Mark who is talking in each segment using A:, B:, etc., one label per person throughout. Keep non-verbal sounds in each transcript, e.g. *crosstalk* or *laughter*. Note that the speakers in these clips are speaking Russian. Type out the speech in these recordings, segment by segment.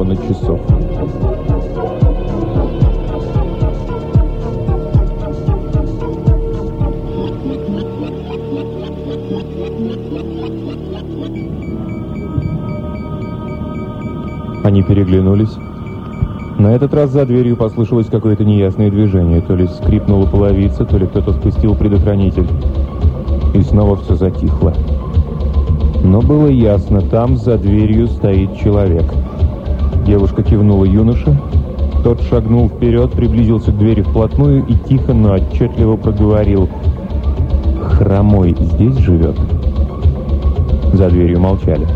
A: Полмиллиона часов. Они переглянулись. На этот раз за дверью послышалось какое-то неясное движение. То ли скрипнула половица, то ли кто-то спустил предохранитель. И снова все затихло. Но было ясно, там за дверью стоит человек. Девушка кивнула юноше. Тот шагнул вперед, приблизился к двери вплотную и тихо, но отчетливо проговорил. «Хромой здесь живет?» За дверью молчали.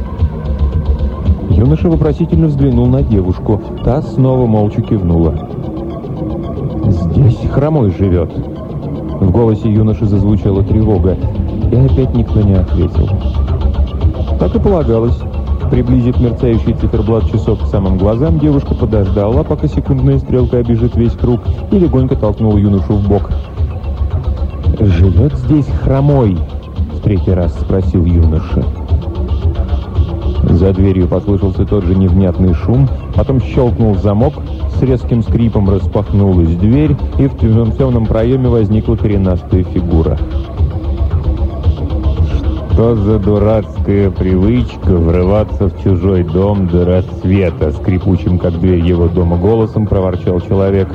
A: Юноша вопросительно взглянул на девушку. Та снова молча кивнула. «Здесь хромой живет». В голосе юноши зазвучала тревога, и опять никто не ответил. Так и полагалось. Приблизив мерцающий циферблат часов к самым глазам, девушка подождала, пока секундная стрелка обежит весь круг, и легонько толкнула юношу в бок. «Живет здесь хромой?» — в третий раз спросил юноша. За дверью послышался тот же невнятный шум, потом щелкнул замок, с резким скрипом распахнулась дверь, и в темном проеме возникла коренастая фигура. «Что за дурацкая привычка врываться в чужой дом до рассвета?» Скрипучим, как дверь его дома, голосом проворчал человек.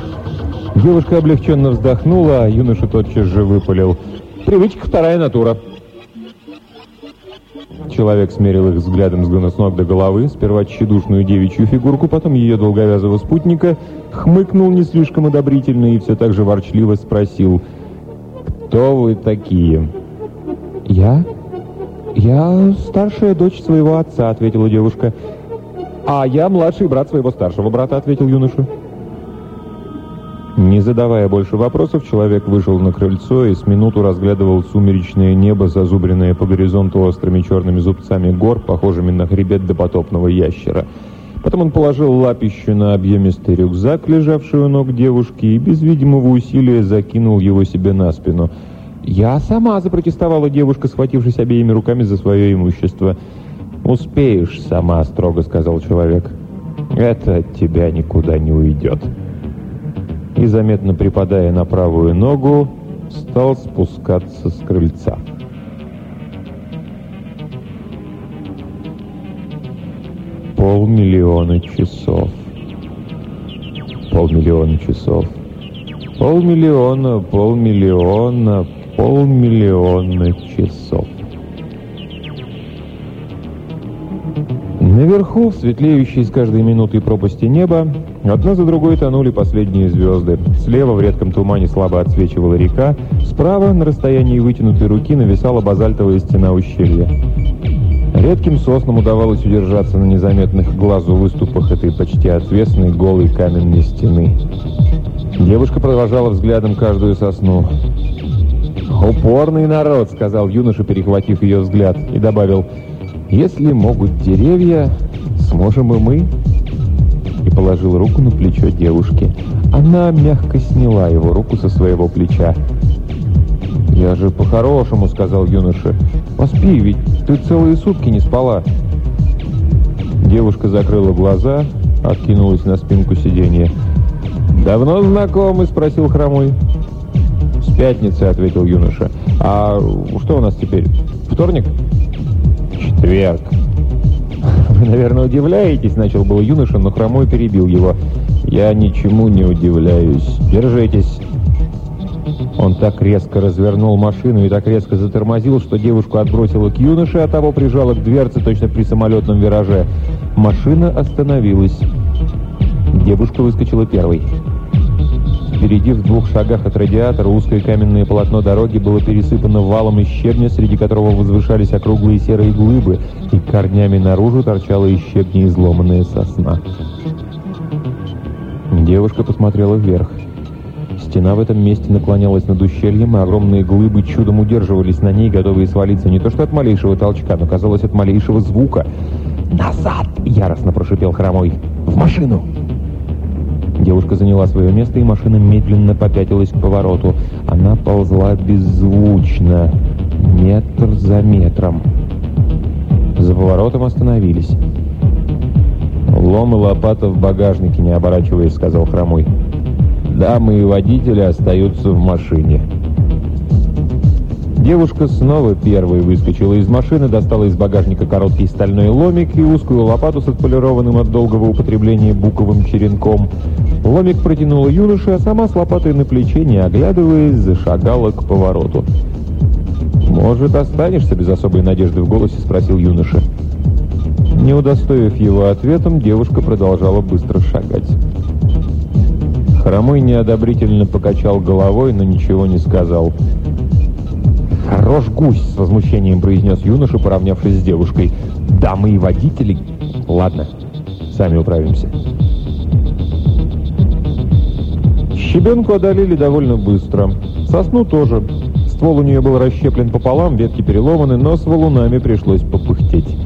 A: Девушка облегченно вздохнула, а юноша тотчас же выпалил. «Привычка вторая натура». Человек смерил их взглядом с ног до головы, сперва тщедушную девичью фигурку, потом ее долговязого спутника, хмыкнул не слишком одобрительно и все так же ворчливо спросил «Кто вы такие?» «Я? Я старшая дочь своего отца», — ответила девушка. «А я младший брат своего старшего брата», — ответил юноша. Не задавая больше вопросов, человек вышел на крыльцо и с минуту разглядывал сумеречное небо, зазубренное по горизонту острыми черными зубцами гор, похожими на хребет допотопного ящера. Потом он положил лапищу на объемистый рюкзак, лежавший у ног девушки, и без видимого усилия закинул его себе на спину. «Я сама!» — запротестовала девушка, схватившись обеими руками за свое имущество. «Успеешь сама», — строго сказал человек. «Это от тебя никуда не уйдет» и, заметно припадая на правую ногу, стал спускаться с крыльца. Полмиллиона часов. Полмиллиона часов. Полмиллиона, полмиллиона, полмиллиона часов. Наверху, в светлеющей с каждой минутой пропасти неба, одна за другой тонули последние звезды. Слева в редком тумане слабо отсвечивала река, справа, на расстоянии вытянутой руки, нависала базальтовая стена ущелья. Редким соснам удавалось удержаться на незаметных глазу выступах этой почти отвесной голой каменной стены. Девушка провожала взглядом каждую сосну. «Упорный народ», — сказал юноша, перехватив ее взгляд, и добавил — если могут деревья, сможем и мы. И положил руку на плечо девушки. Она мягко сняла его руку со своего плеча. «Я же по-хорошему», — сказал юноша. «Поспи, ведь ты целые сутки не спала». Девушка закрыла глаза, откинулась на спинку сиденья. «Давно знакомы?» — спросил Хромой. «С пятницы», — ответил юноша. «А что у нас теперь? Вторник?» четверг». *laughs* «Вы, наверное, удивляетесь», — начал был юноша, но хромой перебил его. «Я ничему не удивляюсь. Держитесь». Он так резко развернул машину и так резко затормозил, что девушку отбросило к юноше, а того прижало к дверце точно при самолетном вираже. Машина остановилась. Девушка выскочила первой. Впереди, в двух шагах от радиатора, узкое каменное полотно дороги было пересыпано валом из щебня, среди которого возвышались округлые серые глыбы, и корнями наружу торчала из щебня изломанная сосна. Девушка посмотрела вверх. Стена в этом месте наклонялась над ущельем, и огромные глыбы чудом удерживались на ней, готовые свалиться не то что от малейшего толчка, но, казалось, от малейшего звука. «Назад!» — яростно прошипел Хромой. «В машину!» Девушка заняла свое место, и машина медленно попятилась к повороту. Она ползла беззвучно, метр за метром. За поворотом остановились. «Лом и лопата в багажнике, не оборачиваясь», — сказал Хромой. «Дамы и водители остаются в машине». Девушка снова первой выскочила из машины, достала из багажника короткий стальной ломик и узкую лопату с отполированным от долгого употребления буковым черенком. Ломик протянула юноше, а сама с лопатой на плече, не оглядываясь, зашагала к повороту. «Может, останешься?» — без особой надежды в голосе спросил юноша. Не удостоив его ответом, девушка продолжала быстро шагать. Хромой неодобрительно покачал головой, но ничего не сказал. «Хорош гусь!» — с возмущением произнес юноша, поравнявшись с девушкой. «Дамы и водители...» «Ладно, сами управимся». Щебенку одолели довольно быстро. Сосну тоже. Ствол у нее был расщеплен пополам, ветки переломаны, но с валунами пришлось попыхтеть.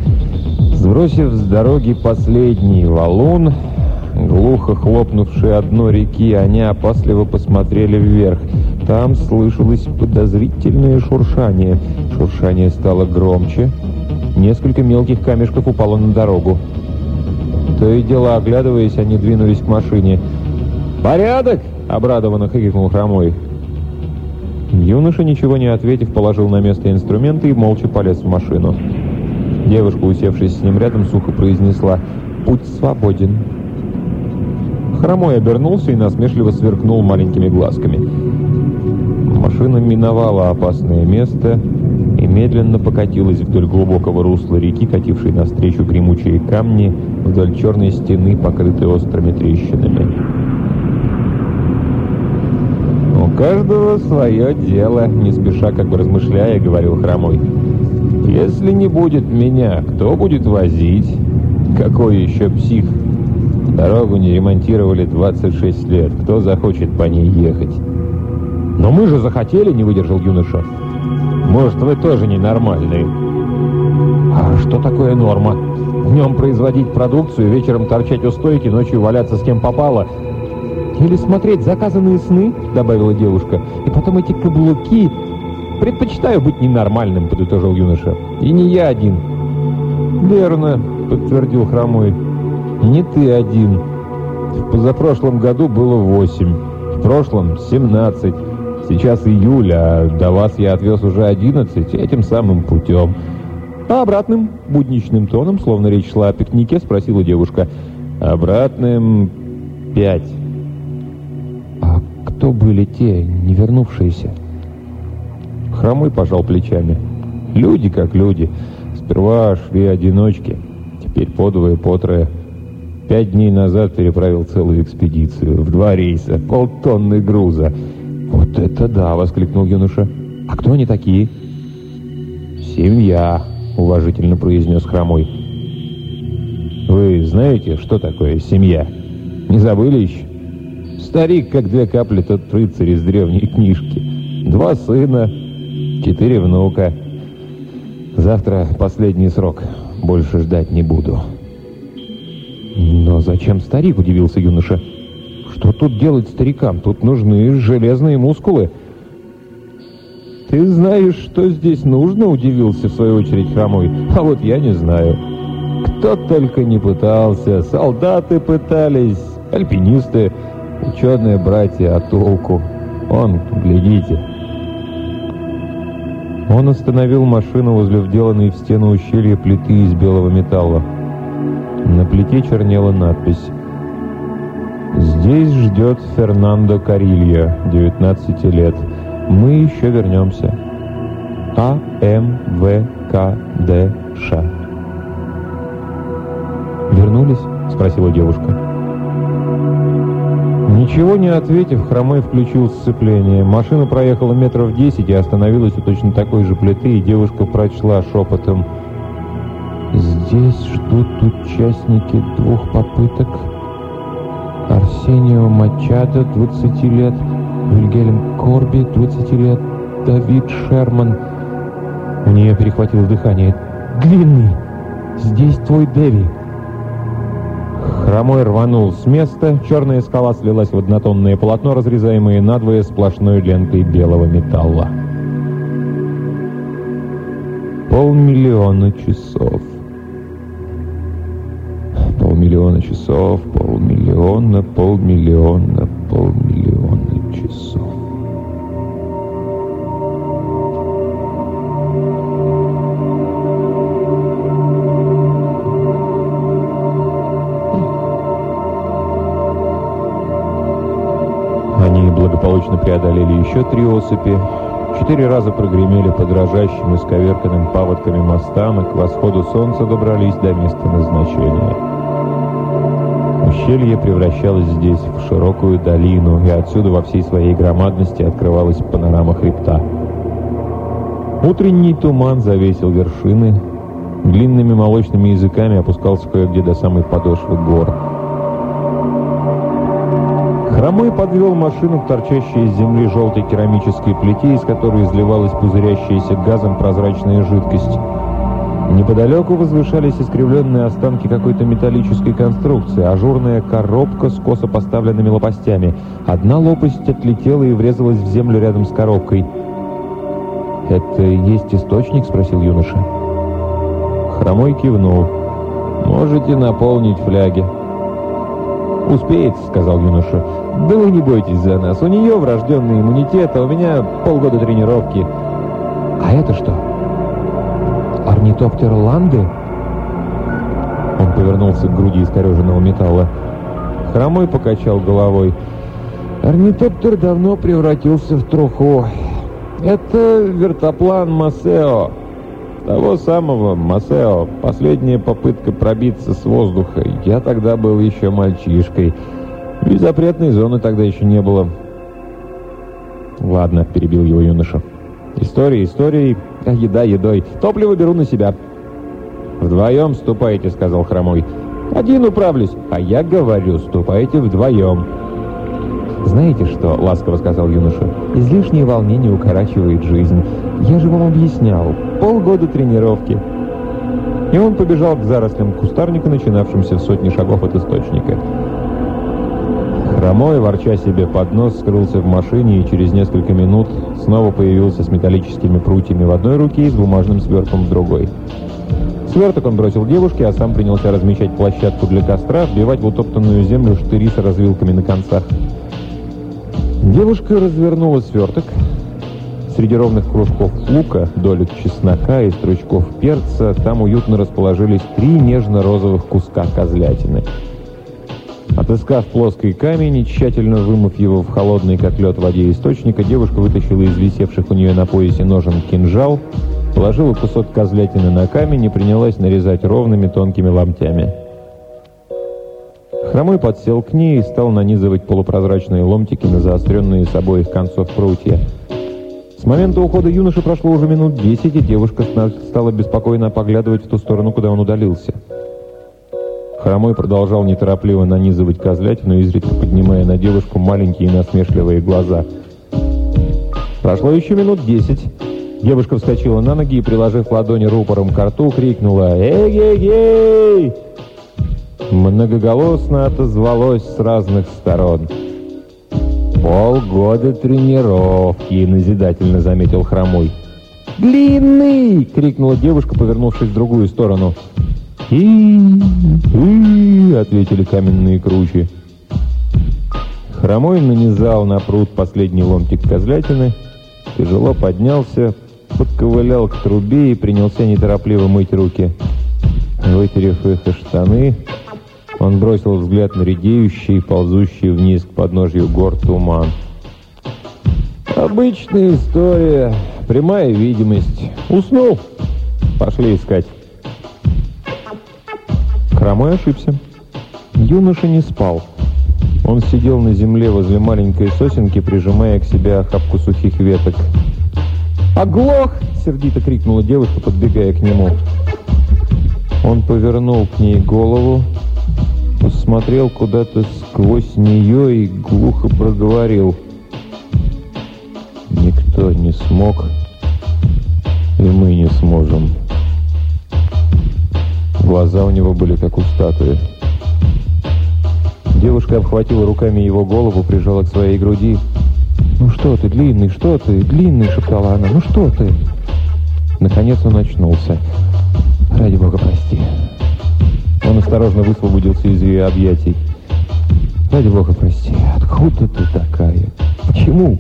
A: Сбросив с дороги последний валун, глухо хлопнувший одно реки, они опасливо посмотрели вверх. Там слышалось подозрительное шуршание. Шуршание стало громче. Несколько мелких камешков упало на дорогу. То и дело, оглядываясь, они двинулись к машине. «Порядок!» — обрадованно крикнул Хромой. Юноша, ничего не ответив, положил на место инструменты и молча полез в машину. Девушка, усевшись с ним рядом, сухо произнесла «Путь свободен». Хромой обернулся и насмешливо сверкнул маленькими глазками. Машина миновала опасное место и медленно покатилась вдоль глубокого русла реки, катившей навстречу гремучие камни вдоль черной стены, покрытой острыми трещинами. «У каждого свое дело», — не спеша, как бы размышляя, говорил Хромой. «Если не будет меня, кто будет возить? Какой еще псих? Дорогу не ремонтировали 26 лет. Кто захочет по ней ехать?» «Но мы же захотели», — не выдержал юноша. «Может, вы тоже ненормальные?» «А что такое норма? Днем производить продукцию, вечером торчать у стойки, ночью валяться с кем попало?» «Или смотреть заказанные сны», — добавила девушка. «И потом эти каблуки...» «Предпочитаю быть ненормальным», — подытожил юноша. «И не я один». «Верно», — подтвердил Хромой. «Не ты один. В позапрошлом году было восемь, в прошлом — семнадцать». Сейчас июль, а до вас я отвез уже одиннадцать этим самым путем. А обратным, будничным тоном, словно речь шла о пикнике, спросила девушка. Обратным пять. Кто были те, не вернувшиеся? Хромой пожал плечами. Люди как люди. Сперва шли одиночки, теперь по двое, по трое. Пять дней назад переправил целую экспедицию. В два рейса, полтонны груза. «Вот это да!» — воскликнул юноша. «А кто они такие?» «Семья», — уважительно произнес Хромой. «Вы знаете, что такое семья? Не забыли еще?» «Старик, как две капли, тот рыцарь из древней книжки. Два сына, четыре внука. Завтра последний срок. Больше ждать не буду». «Но зачем старик?» — удивился юноша. Что тут делать старикам? Тут нужны железные мускулы. «Ты знаешь, что здесь нужно?» — удивился в свою очередь Хромой. «А вот я не знаю. Кто только не пытался. Солдаты пытались, альпинисты, ученые братья, а толку? Он, глядите». Он остановил машину возле вделанной в стену ущелья плиты из белого металла. На плите чернела надпись Здесь ждет Фернандо Карилья, 19 лет. Мы еще вернемся. А. М. В. К. Д. Ш. «Вернулись?» — спросила девушка. Ничего не ответив, Хромой включил сцепление. Машина проехала метров десять и остановилась у точно такой же плиты, и девушка прочла шепотом. «Здесь ждут участники двух попыток Арсенио Мачадо, 20 лет, Вильгельм Корби, 20 лет, Давид Шерман. У нее перехватило дыхание. «Длинный! Здесь твой Дэви!» Хромой рванул с места, черная скала слилась в однотонное полотно, разрезаемое надвое сплошной лентой белого металла. Полмиллиона часов. Полмиллиона часов, полмиллиона, полмиллиона, полмиллиона часов. Благополучно преодолели еще три осыпи, Четыре раза прогремели по дрожащим и сковерканным паводками мостам и к восходу солнца добрались до места назначения. Ущелье превращалось здесь в широкую долину, и отсюда во всей своей громадности открывалась панорама хребта. Утренний туман завесил вершины, длинными молочными языками опускался кое-где до самой подошвы гор. Хромой подвел машину к торчащей из земли желтой керамической плите, из которой изливалась пузырящаяся газом прозрачная жидкость. Неподалеку возвышались искривленные останки какой-то металлической конструкции, ажурная коробка с косо поставленными лопастями. Одна лопасть отлетела и врезалась в землю рядом с коробкой. «Это есть источник?» — спросил юноша. Хромой кивнул. «Можете наполнить фляги». «Успеет», — сказал юноша. «Да вы не бойтесь за нас. У нее врожденный иммунитет, а у меня полгода тренировки». «А это что? Орнитоптер Ланды?» Он повернулся к груди искореженного металла. Хромой покачал головой. «Орнитоптер давно превратился в труху. Это вертоплан Масео». Того самого, Масео, последняя попытка пробиться с воздуха. Я тогда был еще мальчишкой. И запретной зоны тогда еще не было. Ладно, перебил его юноша. История историей, а еда едой. Топливо беру на себя. Вдвоем ступайте, сказал Хромой. Один управлюсь, а я говорю, ступайте вдвоем. «Знаете что?» — ласково сказал юноша. «Излишнее волнение укорачивает жизнь. Я же вам объяснял. Полгода тренировки». И он побежал к зарослям кустарника, начинавшимся в сотни шагов от источника. Хромой, ворча себе под нос, скрылся в машине и через несколько минут снова появился с металлическими прутьями в одной руке и с бумажным свертком в другой. Сверток он бросил девушке, а сам принялся размечать площадку для костра, вбивать в утоптанную землю штыри с развилками на концах. Девушка развернула сверток. Среди ровных кружков лука, долек чеснока и стручков перца там уютно расположились три нежно-розовых куска козлятины. Отыскав плоский камень и тщательно вымыв его в холодный как лед воде источника, девушка вытащила из висевших у нее на поясе ножен кинжал, положила кусок козлятины на камень и принялась нарезать ровными тонкими ломтями. Хромой подсел к ней и стал нанизывать полупрозрачные ломтики на заостренные с обоих концов прутья. С момента ухода юноши прошло уже минут десять, и девушка стала беспокойно поглядывать в ту сторону, куда он удалился. Хромой продолжал неторопливо нанизывать козлятину, изредка поднимая на девушку маленькие насмешливые глаза. Прошло еще минут десять. Девушка вскочила на ноги и, приложив ладони рупором к рту, крикнула «Эй-эй-эй!» многоголосно отозвалось с разных сторон. «Полгода тренировки», — назидательно заметил Хромой. «Длинный!» — крикнула девушка, повернувшись в другую сторону. И и ответили каменные кручи. Хромой нанизал на пруд последний ломтик козлятины, тяжело поднялся, подковылял к трубе и принялся неторопливо мыть руки. Вытерев их и штаны, он бросил взгляд на редеющий, ползущий вниз к подножью гор туман. «Обычная история, прямая видимость. Уснул? Пошли искать». Хромой ошибся. Юноша не спал. Он сидел на земле возле маленькой сосенки, прижимая к себе охапку сухих веток. «Оглох!» — сердито крикнула девушка, подбегая к нему. Он повернул к ней голову, посмотрел куда-то сквозь нее и глухо проговорил. «Никто не смог, и мы не сможем». Глаза у него были как у статуи. Девушка обхватила руками его голову, прижала к своей груди. «Ну что ты, длинный, что ты, длинный?» — шептала она. «Ну что ты?» Наконец он очнулся. «Ради бога, прости». Он осторожно высвободился из ее объятий. «Ради бога, прости, откуда ты такая? Почему?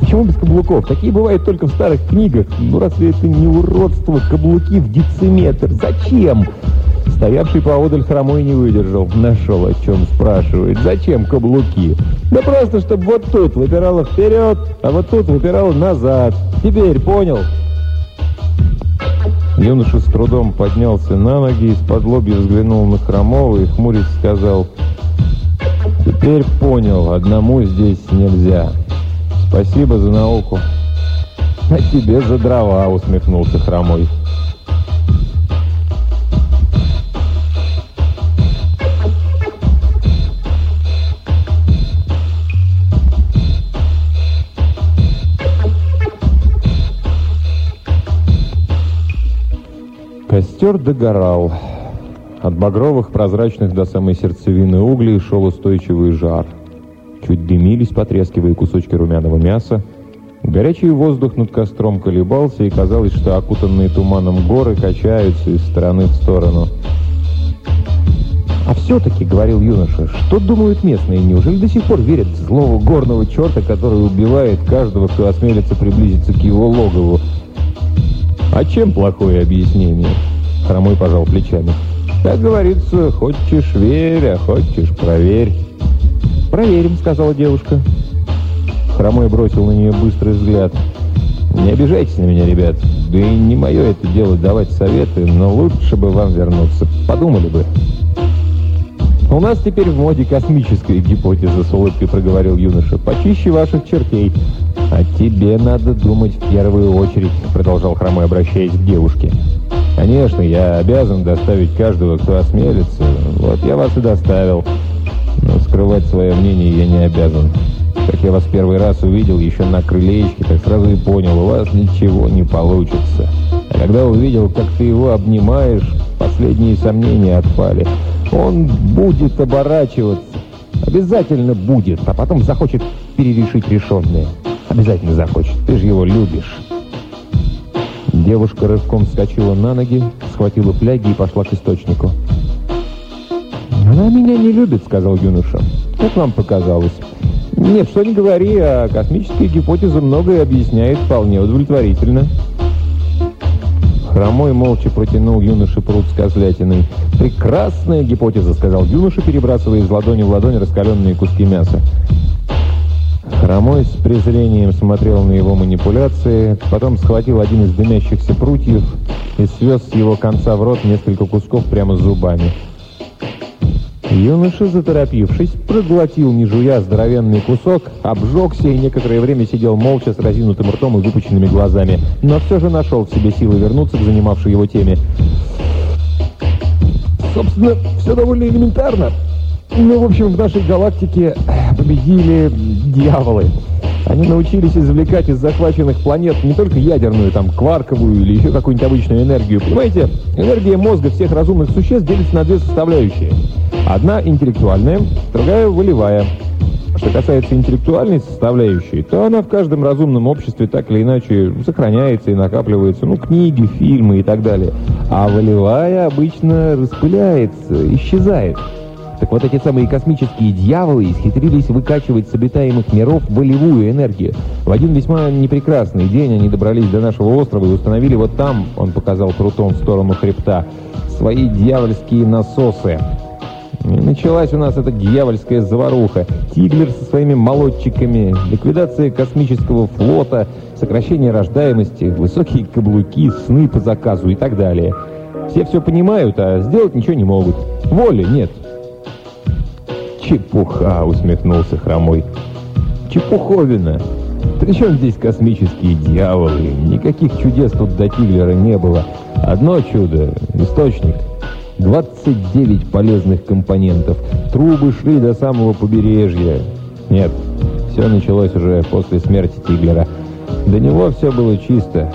A: Почему без каблуков? Такие бывают только в старых книгах. Ну, разве это не уродство? Каблуки в дециметр. Зачем?» Стоявший поодаль хромой не выдержал. Нашел, о чем спрашивает. Зачем каблуки? Да просто, чтобы вот тут выпирало вперед, а вот тут выпирало назад. Теперь понял? Юноша с трудом поднялся на ноги, из-под лобья взглянул на Хромова и хмурясь сказал, «Теперь понял, одному здесь нельзя. Спасибо за науку». «А тебе за дрова», — усмехнулся Хромой. Костер догорал. От багровых, прозрачных до самой сердцевины углей шел устойчивый жар. Чуть дымились, потрескивая кусочки румяного мяса. Горячий воздух над костром колебался, и казалось, что окутанные туманом горы качаются из стороны в сторону. «А все-таки, — говорил юноша, — что думают местные? Неужели до сих пор верят в злого горного черта, который убивает каждого, кто осмелится приблизиться к его логову? «А чем плохое объяснение?» Хромой пожал плечами. «Как говорится, хочешь верь, а хочешь проверь». «Проверим», — сказала девушка. Хромой бросил на нее быстрый взгляд. «Не обижайтесь на меня, ребят. Да и не мое это дело давать советы, но лучше бы вам вернуться. Подумали бы». «У нас теперь в моде космическая гипотеза», — с улыбкой проговорил юноша. «Почище ваших чертей. «А тебе надо думать в первую очередь», — продолжал Хромой, обращаясь к девушке. «Конечно, я обязан доставить каждого, кто осмелится. Вот я вас и доставил. Но скрывать свое мнение я не обязан. Как я вас первый раз увидел еще на крылечке, так сразу и понял, у вас ничего не получится. А когда увидел, как ты его обнимаешь, последние сомнения отпали. Он будет оборачиваться. Обязательно будет, а потом захочет перерешить решенное. Обязательно захочет. Ты же его любишь. Девушка рывком вскочила на ноги, схватила фляги и пошла к источнику. «Она меня не любит», — сказал юноша. «Как вам показалось?» «Нет, что не говори, а космическая гипотеза многое объясняет вполне удовлетворительно». Хромой молча протянул юноше пруд с козлятиной. «Прекрасная гипотеза», — сказал юноша, перебрасывая из ладони в ладонь раскаленные куски мяса. Хромой с презрением смотрел на его манипуляции, потом схватил один из дымящихся прутьев и свез с его конца в рот несколько кусков прямо зубами. Юноша, заторопившись, проглотил, не жуя, здоровенный кусок, обжегся и некоторое время сидел молча с разинутым ртом и выпученными глазами, но все же нашел в себе силы вернуться к занимавшей его теме. Собственно, все довольно элементарно. Ну, в общем, в нашей галактике победили дьяволы. Они научились извлекать из захваченных планет не только ядерную, там, кварковую или еще какую-нибудь обычную энергию. Понимаете, энергия мозга всех разумных существ делится на две составляющие. Одна интеллектуальная, другая волевая. Что касается интеллектуальной составляющей, то она в каждом разумном обществе так или иначе сохраняется и накапливается. Ну, книги, фильмы и так далее. А волевая обычно распыляется, исчезает. Так вот эти самые космические дьяволы исхитрились выкачивать с обитаемых миров волевую энергию. В один весьма непрекрасный день они добрались до нашего острова и установили вот там, он показал крутом в сторону хребта, свои дьявольские насосы. И началась у нас эта дьявольская заваруха. Тиглер со своими молодчиками, ликвидация космического флота, сокращение рождаемости, высокие каблуки, сны по заказу и так далее. Все все понимают, а сделать ничего не могут. Воли нет. «Чепуха!» — усмехнулся Хромой. «Чепуховина! Причем здесь космические дьяволы? Никаких чудес тут до Тиглера не было. Одно чудо — источник. 29 полезных компонентов. Трубы шли до самого побережья. Нет, все началось уже после смерти Тиглера. До него все было чисто.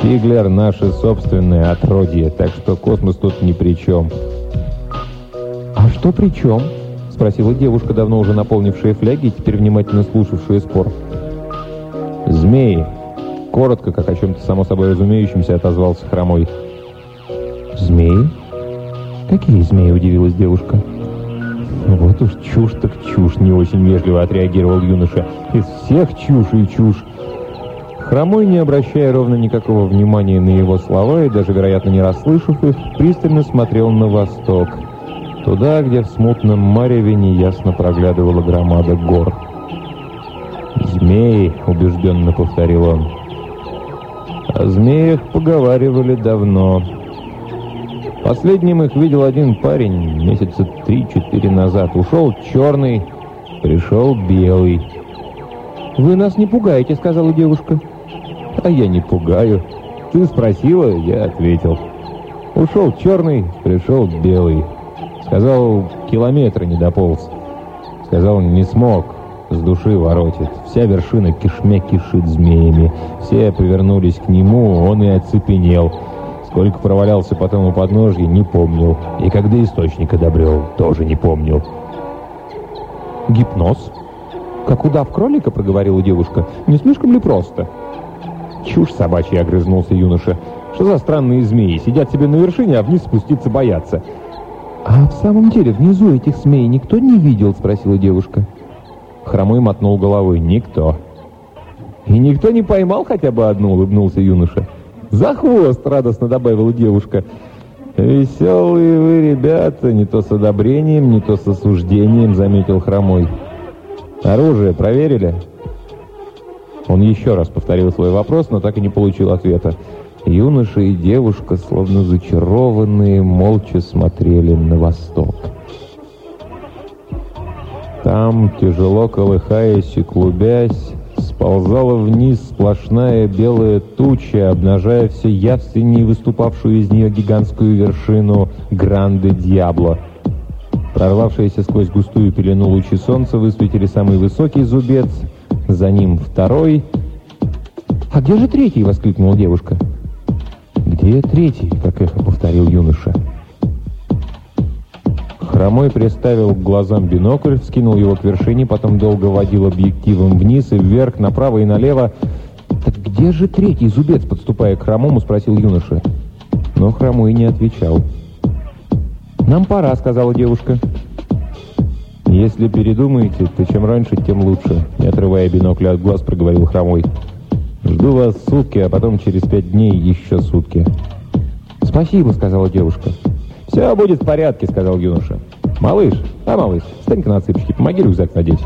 A: Тиглер — наше собственное отродье, так что космос тут ни при чем. «А что при чем?» Спросила девушка, давно уже наполнившая фляги и теперь внимательно слушавшая спор. «Змеи!» Коротко, как о чем-то само собой разумеющемся, отозвался Хромой. «Змеи?» «Какие змеи?» – удивилась девушка. «Вот уж чушь так чушь!» – не очень вежливо отреагировал юноша. «Из всех чушь и чушь!» Хромой, не обращая ровно никакого внимания на его слова и даже, вероятно, не расслышав их, пристально смотрел на восток, туда, где в смутном мареве неясно проглядывала громада гор. «Змеи!» — убежденно повторил он. О змеях поговаривали давно. Последним их видел один парень месяца три-четыре назад. Ушел черный, пришел белый. «Вы нас не пугаете», — сказала девушка. «А я не пугаю. Ты спросила, я ответил. Ушел черный, пришел белый. Сказал, километра не дополз. Сказал, не смог, с души воротит. Вся вершина кишмя кишит змеями. Все повернулись к нему, он и оцепенел. Сколько провалялся потом у подножья, не помнил. И когда источник одобрел, тоже не помнил. «Гипноз?» «Как удав кролика?» — проговорила девушка. «Не слишком ли просто?» «Чушь собачья!» — огрызнулся юноша. «Что за странные змеи? Сидят себе на вершине, а вниз спуститься боятся». «А в самом деле внизу этих змей никто не видел?» — спросила девушка. Хромой мотнул головой. «Никто». «И никто не поймал хотя бы одну?» — улыбнулся юноша. «За хвост!» — радостно добавила девушка. «Веселые вы ребята, не то с одобрением, не то с осуждением», — заметил Хромой. «Оружие проверили?» Он еще раз повторил свой вопрос, но так и не получил ответа. Юноша и девушка, словно зачарованные, молча смотрели на восток. Там, тяжело колыхаясь и клубясь, сползала вниз сплошная белая туча, обнажая все явственнее выступавшую из нее гигантскую вершину Гранде Дьябло. Прорвавшиеся сквозь густую пелену лучи солнца высветили самый высокий зубец — за ним второй. «А где же третий?» — воскликнула девушка. «Где третий?» — как эхо повторил юноша. Хромой приставил к глазам бинокль, вскинул его к вершине, потом долго водил объективом вниз и вверх, направо и налево. «Так где же третий зубец?» — подступая к Хромому, спросил юноша. Но Хромой не отвечал. «Нам пора», — сказала девушка. «Если передумаете, то чем раньше, тем лучше», — не отрывая бинокля от глаз, проговорил Хромой. «Жду вас сутки, а потом через пять дней еще сутки». «Спасибо», — сказала девушка. «Все будет в порядке», — сказал юноша. «Малыш, а, малыш, встань-ка на цыпочки, помоги рюкзак надеть».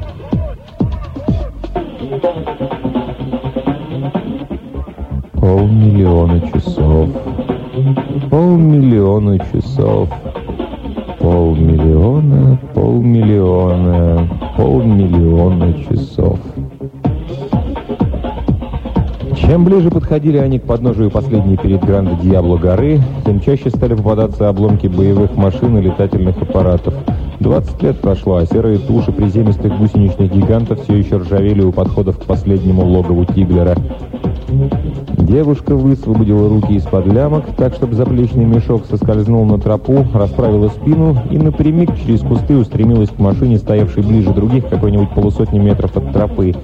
A: Полмиллиона часов. Полмиллиона часов. Полмиллиона, полмиллиона, полмиллиона часов. Чем ближе подходили они к подножию последней перед Гранде Диабло горы, тем чаще стали попадаться обломки боевых машин и летательных аппаратов. 20 лет прошло, а серые туши приземистых гусеничных гигантов все еще ржавели у подходов к последнему логову Тиглера. Девушка высвободила руки из-под лямок, так, чтобы заплечный мешок соскользнул на тропу, расправила спину и напрямик через кусты устремилась к машине, стоявшей ближе других, какой-нибудь полусотни метров от тропы.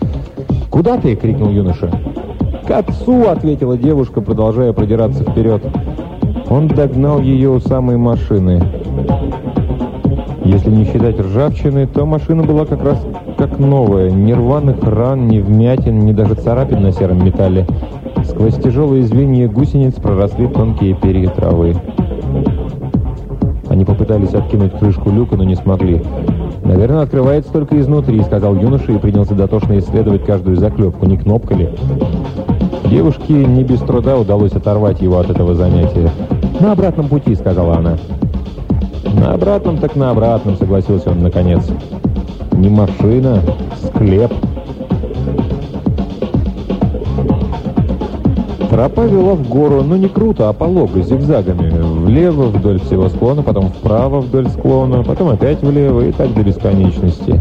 A: «Куда ты?» — крикнул юноша. «К отцу!» — ответила девушка, продолжая продираться вперед. Он догнал ее у самой машины. Если не считать ржавчины, то машина была как раз как новая. Ни рваных ран, ни вмятин, ни даже царапин на сером металле. Сквозь тяжелые звенья гусениц проросли тонкие перья травы. Они попытались откинуть крышку люка, но не смогли. «Наверное, открывается только изнутри», — сказал юноша и принялся дотошно исследовать каждую заклепку, не кнопка ли. Девушке не без труда удалось оторвать его от этого занятия. «На обратном пути», — сказала она. «На обратном так на обратном», — согласился он наконец. «Не машина, склеп». Тропа вела в гору, но не круто, а полого, зигзагами. Влево вдоль всего склона, потом вправо вдоль склона, потом опять влево и так до бесконечности.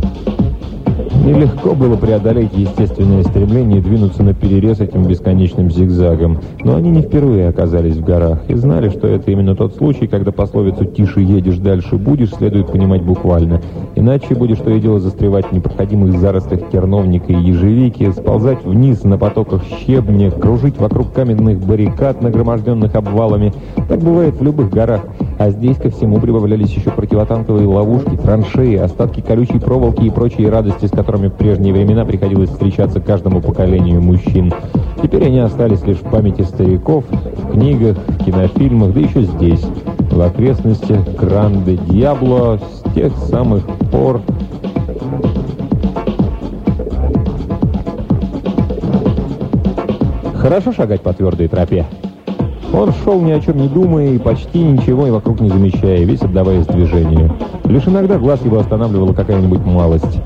A: Нелегко было преодолеть естественное стремление двинуться на перерез этим бесконечным зигзагом. Но они не впервые оказались в горах и знали, что это именно тот случай, когда пословицу «тише едешь, дальше будешь» следует понимать буквально. Иначе будешь то и дело застревать в непроходимых зарослях терновника и ежевики, сползать вниз на потоках щебня, кружить вокруг каменных баррикад, нагроможденных обвалами. Так бывает в любых горах. А здесь ко всему прибавлялись еще противотанковые ловушки, траншеи, остатки колючей проволоки и прочие радости, с которыми в прежние времена приходилось встречаться каждому поколению мужчин. Теперь они остались лишь в памяти стариков, в книгах, в кинофильмах, да еще здесь, в окрестностях Гранде Диабло с тех самых пор... Хорошо шагать по твердой тропе. Он шел ни о чем не думая и почти ничего и вокруг не замечая, весь отдаваясь движению. Лишь иногда глаз его останавливала какая-нибудь малость.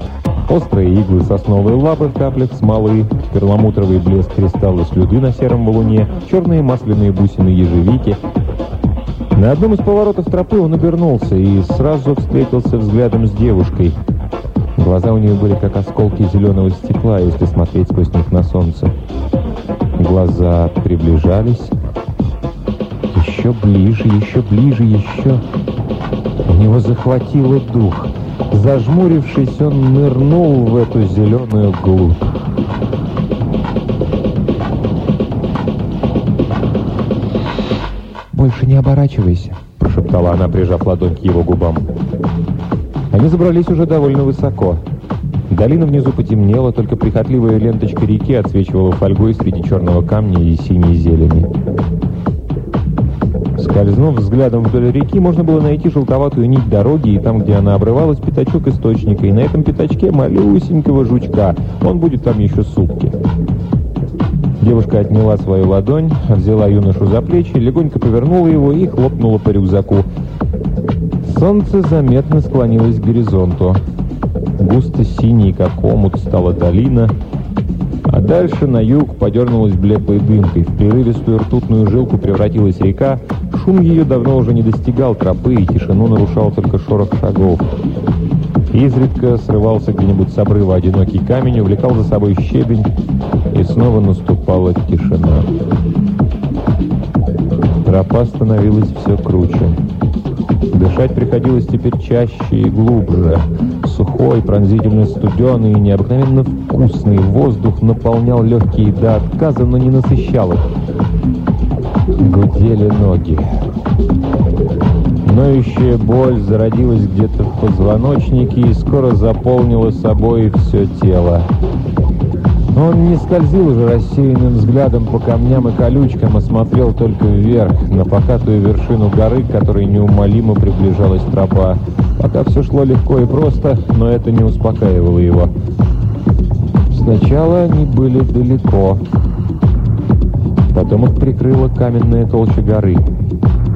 A: Острые иглы сосновой лапы в каплях смолы, перламутровый блеск кристалла слюды на сером валуне, черные масляные бусины ежевики. На одном из поворотов тропы он обернулся и сразу встретился взглядом с девушкой. Глаза у нее были как осколки зеленого стекла, если смотреть сквозь них на солнце. Глаза приближались, еще ближе, еще ближе, еще. У него захватило дух. Зажмурившись, он нырнул в эту зеленую глубь. «Больше не оборачивайся», — прошептала она, прижав ладонь к его губам. Они забрались уже довольно высоко. Долина внизу потемнела, только прихотливая ленточка реки отсвечивала фольгой среди черного камня и синей зелени. Скользнув взглядом вдоль реки, можно было найти желтоватую нить дороги, и там, где она обрывалась, пятачок источника, и на этом пятачке малюсенького жучка. Он будет там еще сутки. Девушка отняла свою ладонь, взяла юношу за плечи, легонько повернула его и хлопнула по рюкзаку. Солнце заметно склонилось к горизонту. Густо синий, как омут, стала долина — а дальше на юг подернулась блеклой дымкой. В прерывистую ртутную жилку превратилась река. Шум ее давно уже не достигал тропы, и тишину нарушал только шорох шагов. Изредка срывался где-нибудь с обрыва одинокий камень, увлекал за собой щебень, и снова наступала тишина. Тропа становилась все круче. Дышать приходилось теперь чаще и глубже. Сухой, пронзительно студеный и необыкновенно вкусный воздух наполнял легкие до отказа, но не насыщал их. Гудели ноги. Ноющая боль зародилась где-то в позвоночнике и скоро заполнила собой все тело. Он не скользил уже рассеянным взглядом по камням и колючкам, а смотрел только вверх, на покатую вершину горы, к которой неумолимо приближалась тропа. Пока все шло легко и просто, но это не успокаивало его. Сначала они были далеко. Потом их прикрыла каменная толща горы.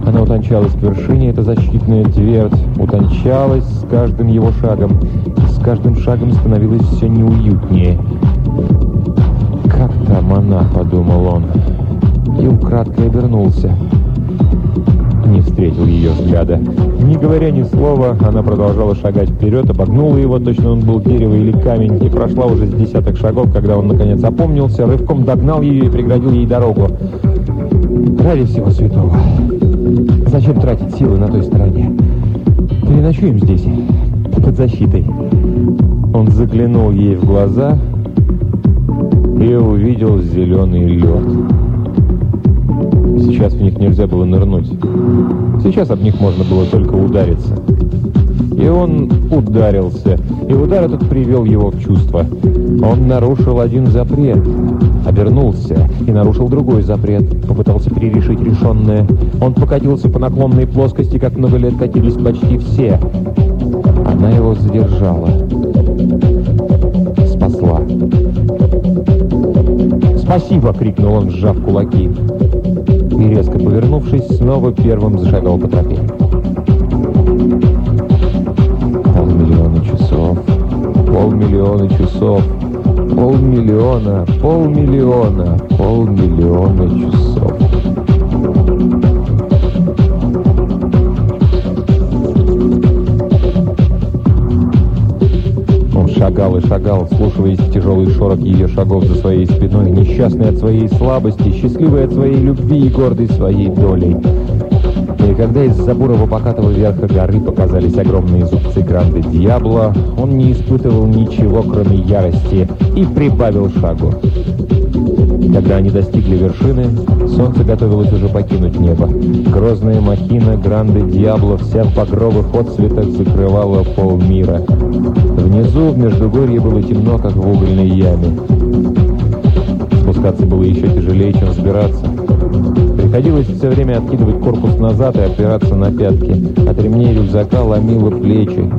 A: Она утончалась к вершине, это защитная твердь, утончалась с каждым его шагом, с каждым шагом становилась все неуютнее. «Как там она?» — подумал он. И украдкой обернулся. Не встретил ее взгляда. Не говоря ни слова, она продолжала шагать вперед, обогнула его, точно он был дерево или камень, и прошла уже с десяток шагов, когда он наконец опомнился, рывком догнал ее и преградил ей дорогу. «Ради всего святого! Зачем тратить силы на той стороне? Переночуем здесь, под защитой!» Он заглянул ей в глаза и увидел зеленый лед. Сейчас в них нельзя было нырнуть. Сейчас об них можно было только удариться. И он ударился, и удар этот привел его в чувство. Он нарушил один запрет, обернулся и нарушил другой запрет, попытался перерешить решенное. Он покатился по наклонной плоскости, как много лет катились почти все. Она его задержала. Спасла. «Спасибо!» — крикнул он, сжав кулаки. И резко повернувшись, снова первым зашагал по тропе. Полмиллиона часов, полмиллиона часов, полмиллиона, полмиллиона, полмиллиона часов. Шагал и шагал, слушаясь тяжелый шорох ее шагов за своей спиной, несчастный от своей слабости, счастливый от своей любви и гордый своей долей. И когда из-за бурого покатого верха горы показались огромные зубцы Гранды Диабло, он не испытывал ничего, кроме ярости, и прибавил шагу. Когда они достигли вершины, солнце готовилось уже покинуть небо. Грозная махина Гранде Диабло вся в багровых отцветах закрывала полмира. Внизу в Междугорье было темно, как в угольной яме. Спускаться было еще тяжелее, чем взбираться. Приходилось все время откидывать корпус назад и опираться на пятки. От ремней рюкзака ломило плечи.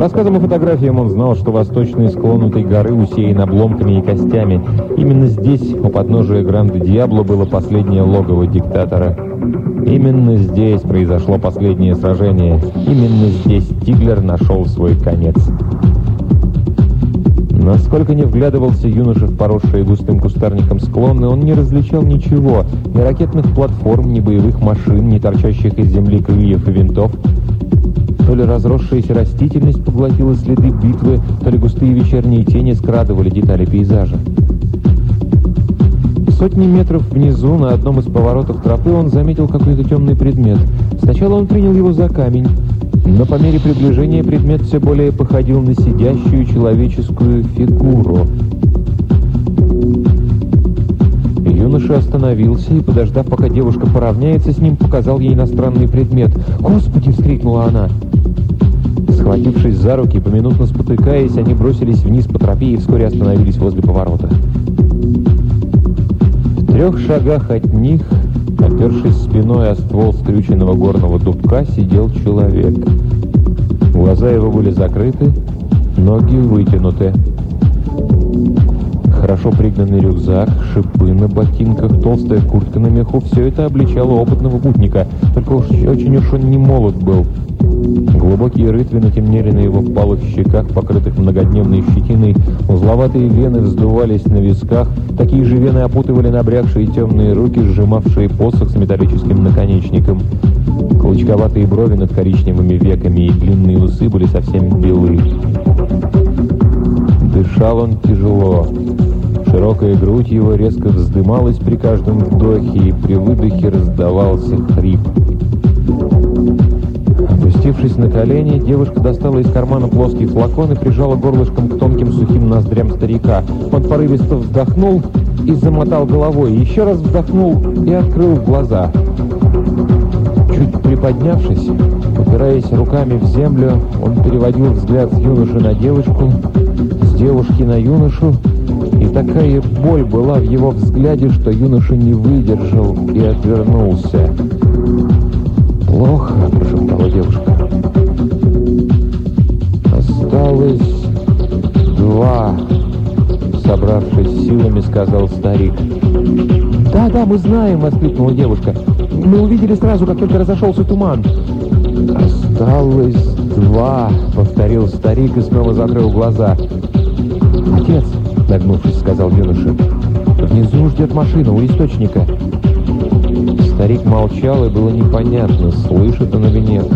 A: По и фотографиям он знал, что восточный склон этой горы усеян обломками и костями. Именно здесь, у подножия Гранде Диабло, было последнее логово диктатора. Именно здесь произошло последнее сражение. Именно здесь Тиглер нашел свой конец. Насколько не вглядывался юноша в поросшие густым кустарником склоны, он не различал ничего. Ни ракетных платформ, ни боевых машин, ни торчащих из земли крыльев и винтов. То ли разросшаяся растительность поглотила следы битвы, то ли густые вечерние тени скрадывали детали пейзажа. Сотни метров внизу, на одном из поворотов тропы, он заметил какой-то темный предмет. Сначала он принял его за камень, но по мере приближения предмет все более походил на сидящую человеческую фигуру. Юноша остановился и, подождав, пока девушка поравняется с ним, показал ей иностранный предмет. «Господи!» — вскрикнула она. Схватившись за руки, поминутно спотыкаясь, они бросились вниз по тропе и вскоре остановились возле поворота. В трех шагах от них, опершись спиной о ствол скрюченного горного дубка, сидел человек. Глаза его были закрыты, ноги вытянуты. Хорошо пригнанный рюкзак, шипы на ботинках, толстая куртка на меху — все это обличало опытного путника, только уж очень уж он не молод был. Глубокие рытвины темнели на его впалых щеках, покрытых многодневной щетиной. Узловатые вены вздувались на висках. Такие же вены опутывали набрякшие темные руки, сжимавшие посох с металлическим наконечником. Клочковатые брови над коричневыми веками и длинные усы были совсем белы. Дышал он тяжело. Широкая грудь его резко вздымалась при каждом вдохе, и при выдохе раздавался хрип. Опустившись на колени, девушка достала из кармана плоский флакон и прижала горлышком к тонким сухим ноздрям старика. Он порывисто вздохнул и замотал головой, еще раз вздохнул и открыл глаза. Чуть приподнявшись, упираясь руками в землю, он переводил взгляд с юноши на девочку, с девушки на юношу, и такая боль была в его взгляде, что юноша не выдержал и отвернулся. «Плохо», — прошептала девушка. «Осталось два», — собравшись силами, сказал старик. «Да, да, мы знаем», — воскликнула девушка. «Мы увидели сразу, как только разошелся туман». «Осталось два», — повторил старик и снова закрыл глаза. «Отец», — нагнувшись, сказал юноша, — «внизу ждет машина у источника». Старик молчал, и было непонятно, слышит он или нет.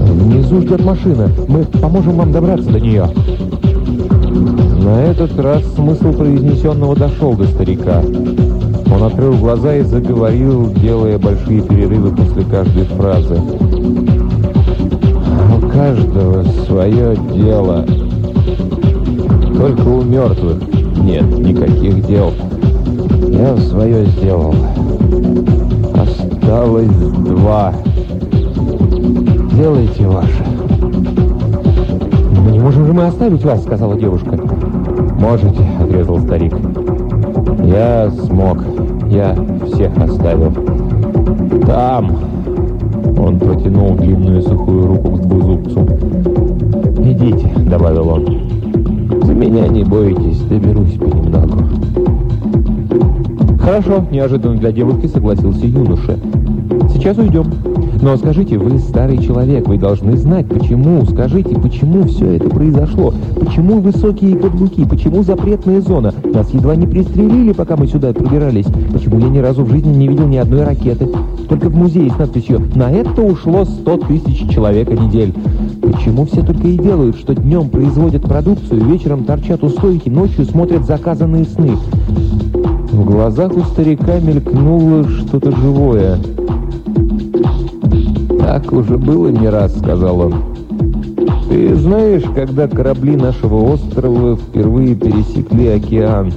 A: «Внизу ждет машина. Мы поможем вам добраться до нее». На этот раз смысл произнесенного дошел до старика. Он открыл глаза и заговорил, делая большие перерывы после каждой фразы. «У каждого свое дело. Только у мертвых нет никаких дел. Я свое сделал». Осталось два. Делайте ваше. «Мы не можем же мы оставить вас», — сказала девушка. «Можете», — отрезал старик. «Я смог. Я всех оставил. Там...» Он протянул длинную сухую руку к двузубцу. «Идите», — добавил он. «За меня не бойтесь, доберусь понемногу». «Хорошо», — неожиданно для девушки согласился юноша. «Сейчас уйдем. Но скажите, вы старый человек, вы должны знать, почему, скажите, почему все это произошло? Почему высокие каблуки? Почему запретная зона? Нас едва не пристрелили, пока мы сюда пробирались. Почему я ни разу в жизни не видел ни одной ракеты? Только в музее с надписью «На это ушло 100 тысяч человека недель». Почему все только и делают, что днем производят продукцию, вечером торчат у стойки, ночью смотрят заказанные сны? В глазах у старика мелькнуло что-то живое. «Так уже было не раз», — сказал он. «Ты знаешь, когда корабли нашего острова впервые пересекли океан?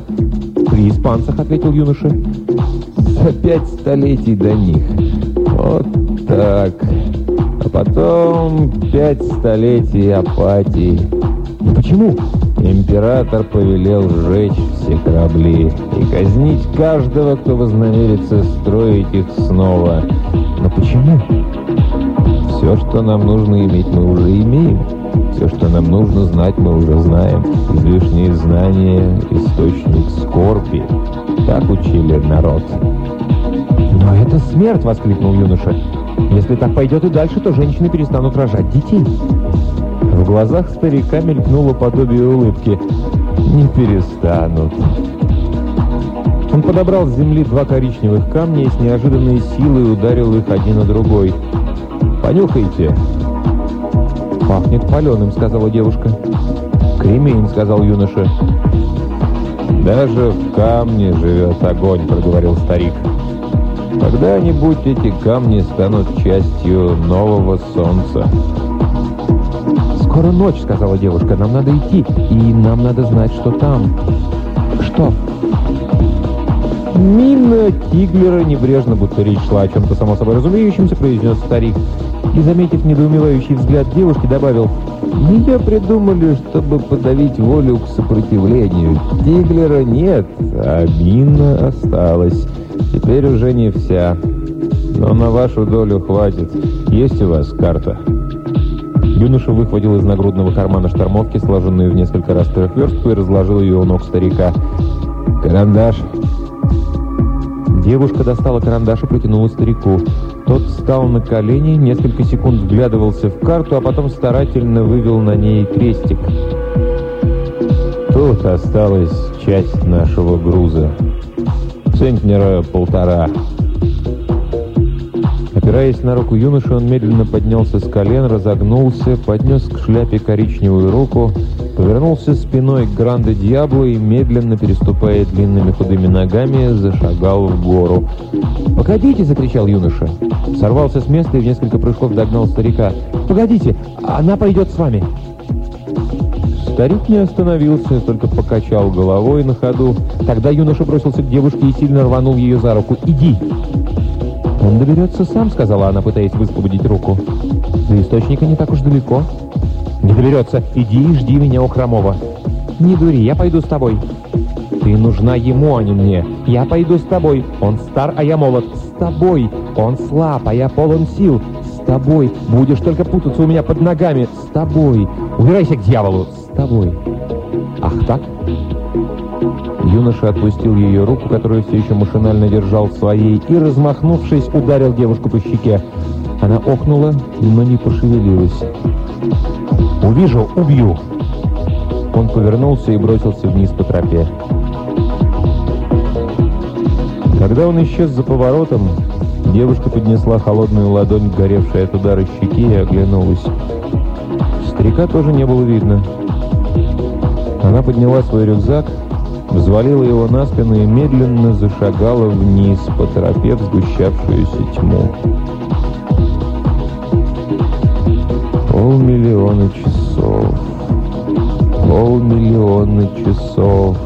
A: «При испанцах», — ответил юноша. «За пять столетий до них. Вот так. А потом пять столетий апатии». «Но почему?» Император повелел сжечь все корабли и казнить каждого, кто вознамерится строить их снова. Но почему? Все, что нам нужно иметь, мы уже имеем. Все, что нам нужно знать, мы уже знаем. Излишние знания — источник скорби. Так учили народ. «Но это смерть!» — воскликнул юноша. «Если так пойдет и дальше, то женщины перестанут рожать детей». В глазах старика мелькнуло подобие улыбки. «Не перестанут». Он подобрал с земли два коричневых камня и с неожиданной силой ударил их один на другой. «Понюхайте!» «Пахнет паленым», — сказала девушка. «Кремень», — сказал юноша. «Даже в камне живет огонь», — проговорил старик. «Когда-нибудь эти камни станут частью нового солнца».
B: «Скоро ночь», — сказала девушка. «Нам надо идти, и нам надо знать, что там». «Что?»
A: Мина Тиглера небрежно, будто речь шла о чем-то само собой разумеющемся, произнес старик. И, заметив недоумевающий взгляд девушки, добавил, «Ее придумали, чтобы подавить волю к сопротивлению. Тиглера нет, а Мина осталась. Теперь уже не вся. Но на вашу долю хватит. Есть у вас карта?» Юноша выхватил из нагрудного кармана штормовки, сложенную в несколько раз трехверстку, и разложил ее у ног старика. «Карандаш!» Девушка достала карандаш и протянула старику. Тот встал на колени, несколько секунд вглядывался в карту, а потом старательно вывел на ней крестик. Тут осталась часть нашего груза. Центнера полтора. Опираясь на руку юноши, он медленно поднялся с колен, разогнулся, поднес к шляпе коричневую руку, повернулся спиной к Гранде Диабло и, медленно переступая длинными худыми ногами, зашагал в гору. «Погодите!» — закричал юноша. Сорвался с места и в несколько прыжков догнал старика. «Погодите! Она пойдет с вами!» Старик не остановился, только покачал головой на ходу. Тогда юноша бросился к девушке и сильно рванул ее за руку. «Иди!» «Он доберется сам», — сказала она, пытаясь высвободить руку. «До источника не так уж далеко». «Не доберется. Иди и жди меня у Хромова». «Не дури, я пойду с тобой». «Ты нужна ему, а не мне. Я пойду с тобой. Он стар, а я молод. С тобой. Он слаб, а я полон сил. С тобой. Будешь только путаться у меня под ногами. С тобой. Убирайся к дьяволу. С тобой». «Ах так?» Юноша отпустил ее руку, которую все еще машинально держал своей, и, размахнувшись, ударил девушку по щеке. Она охнула, но не пошевелилась. «Увижу, убью!» Он повернулся и бросился вниз по тропе. Когда он исчез за поворотом, девушка поднесла холодную ладонь горевшей от удара щеки и оглянулась. Старика тоже не было видно. Она подняла свой рюкзак, взвалила его на спину и медленно зашагала вниз по тропе в сгущавшуюся тьму. Полмиллиона часов, полмиллиона часов,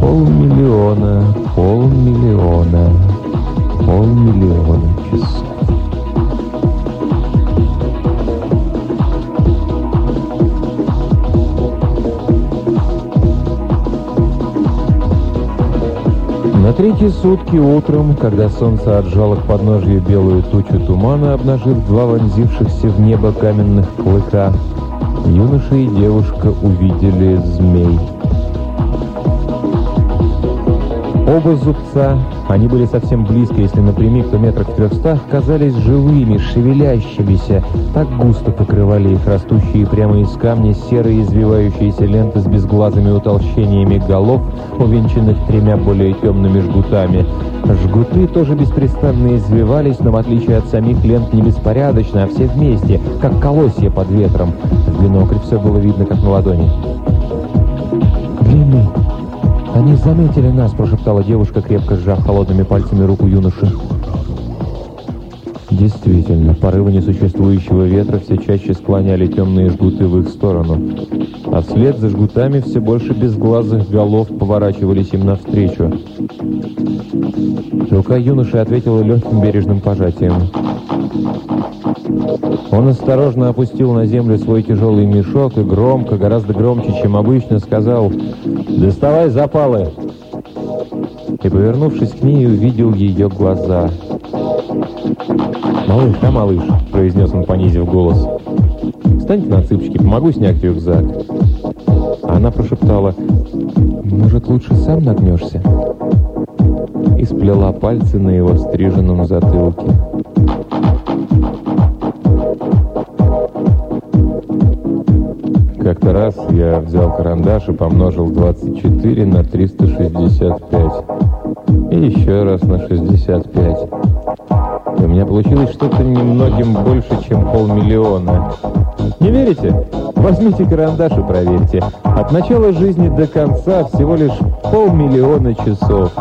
A: полмиллиона, полмиллиона, полмиллиона часов. На третьи сутки утром, когда солнце отжало к подножью белую тучу тумана, обнажив два вонзившихся в небо каменных клыка, юноша и девушка увидели змей. Оба зубца, они были совсем близко, если напрямик, то метрах в трехстах, казались живыми, шевелящимися. Так густо покрывали их растущие прямо из камня серые извивающиеся ленты с безглазыми утолщениями голов, увенчанных тремя более темными жгутами. Жгуты тоже беспрестанно извивались, но в отличие от самих лент не беспорядочно, а все вместе, как колосья под ветром. В бинокль все было видно, как на ладони. «Длинный!» «Они заметили нас», — прошептала девушка, крепко сжав холодными пальцами руку юноши. Действительно, порывы несуществующего ветра все чаще склоняли темные жгуты в их сторону. А вслед за жгутами все больше безглазых голов поворачивались им навстречу. Рука юноши ответила легким бережным пожатием. Он осторожно опустил на землю свой тяжелый мешок и громко, гораздо громче, чем обычно, сказал «Доставай запалы!» И, повернувшись к ней, увидел ее глаза. «Малыш, да, малыш!» — произнес он, понизив голос. «Встаньте на цыпочки, помогу снять рюкзак». Она прошептала «Может, лучше сам нагнешься?» И сплела пальцы на его стриженном затылке. Как-то раз я взял карандаш и помножил 24 на 365. И еще раз на 65. У меня получилось что-то немногим больше, чем полмиллиона. Не верите? Возьмите карандаш и проверьте. От начала жизни до конца всего лишь полмиллиона часов.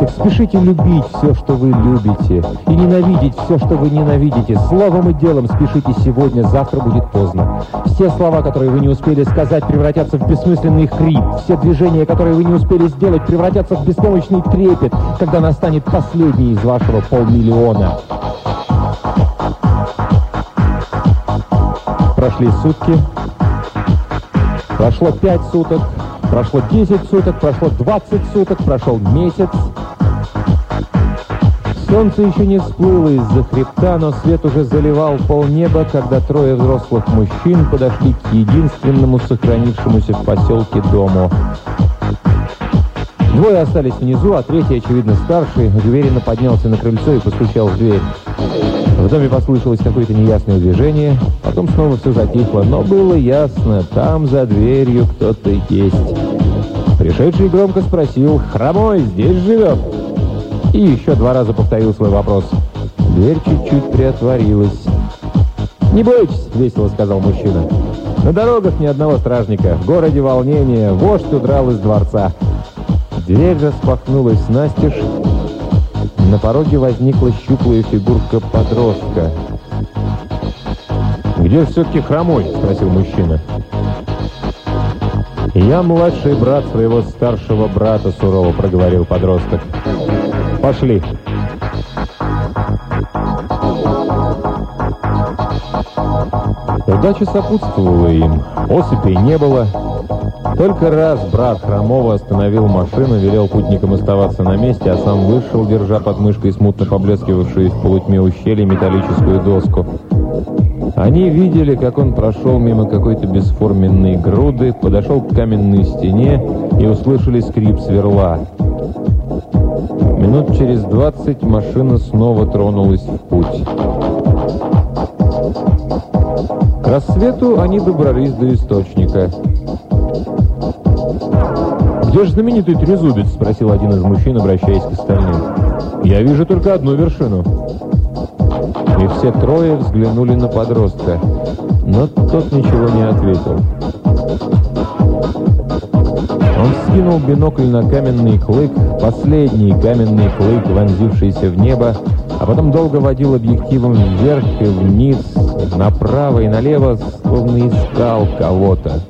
A: Так спешите любить все, что вы любите, и ненавидеть все, что вы ненавидите. Словом и делом спешите сегодня, завтра будет поздно. Все слова, которые вы не успели сказать, превратятся в бессмысленный хрип. Все движения, которые вы не успели сделать, превратятся в беспомощный трепет, когда настанет последний из вашего полмиллиона. Прошли сутки, прошло пять суток, прошло десять суток, прошло двадцать суток, прошел месяц, Солнце еще не всплыло из-за хребта, но свет уже заливал полнеба, когда трое взрослых мужчин подошли к единственному сохранившемуся в поселке дому. Двое остались внизу, а третий, очевидно старший, уверенно поднялся на крыльцо и постучал в дверь. В доме послышалось какое-то неясное движение, потом снова все затихло, но было ясно, там за дверью кто-то есть. Пришедший громко спросил, «Хромой здесь живет?» И еще два раза повторил свой вопрос. Дверь чуть-чуть приотворилась. «Не бойтесь», — весело сказал мужчина. «На дорогах ни одного стражника. В городе волнение. Вождь удрал из дворца». Дверь распахнулась настежь. На пороге возникла щуплая фигурка подростка. «Где все-таки хромой?» — спросил мужчина. «Я младший брат своего старшего брата», — сурово проговорил подросток. Пошли. Удача сопутствовала им. Осыпей не было. Только раз брат Хромова остановил машину, велел путникам оставаться на месте, а сам вышел, держа под мышкой смутно поблескивавшую в полутьме ущелья металлическую доску. Они видели, как он прошел мимо какой-то бесформенной груды, подошел к каменной стене и услышали скрип сверла. Минут через двадцать машина снова тронулась в путь. К рассвету они добрались до источника. «Где же знаменитый трезубец?» — спросил один из мужчин, обращаясь к остальным. «Я вижу только одну вершину». И все трое взглянули на подростка, но тот ничего не ответил. Он скинул бинокль на каменный клык, последний каменный клык, вонзившийся в небо, а потом долго водил объективом вверх и вниз, направо и налево, словно искал кого-то.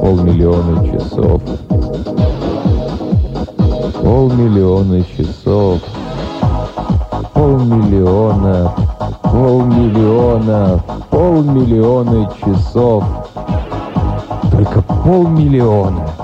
A: Полмиллиона часов. Полмиллиона часов. Полмиллиона. Полмиллиона. Полмиллиона часов полмиллиона.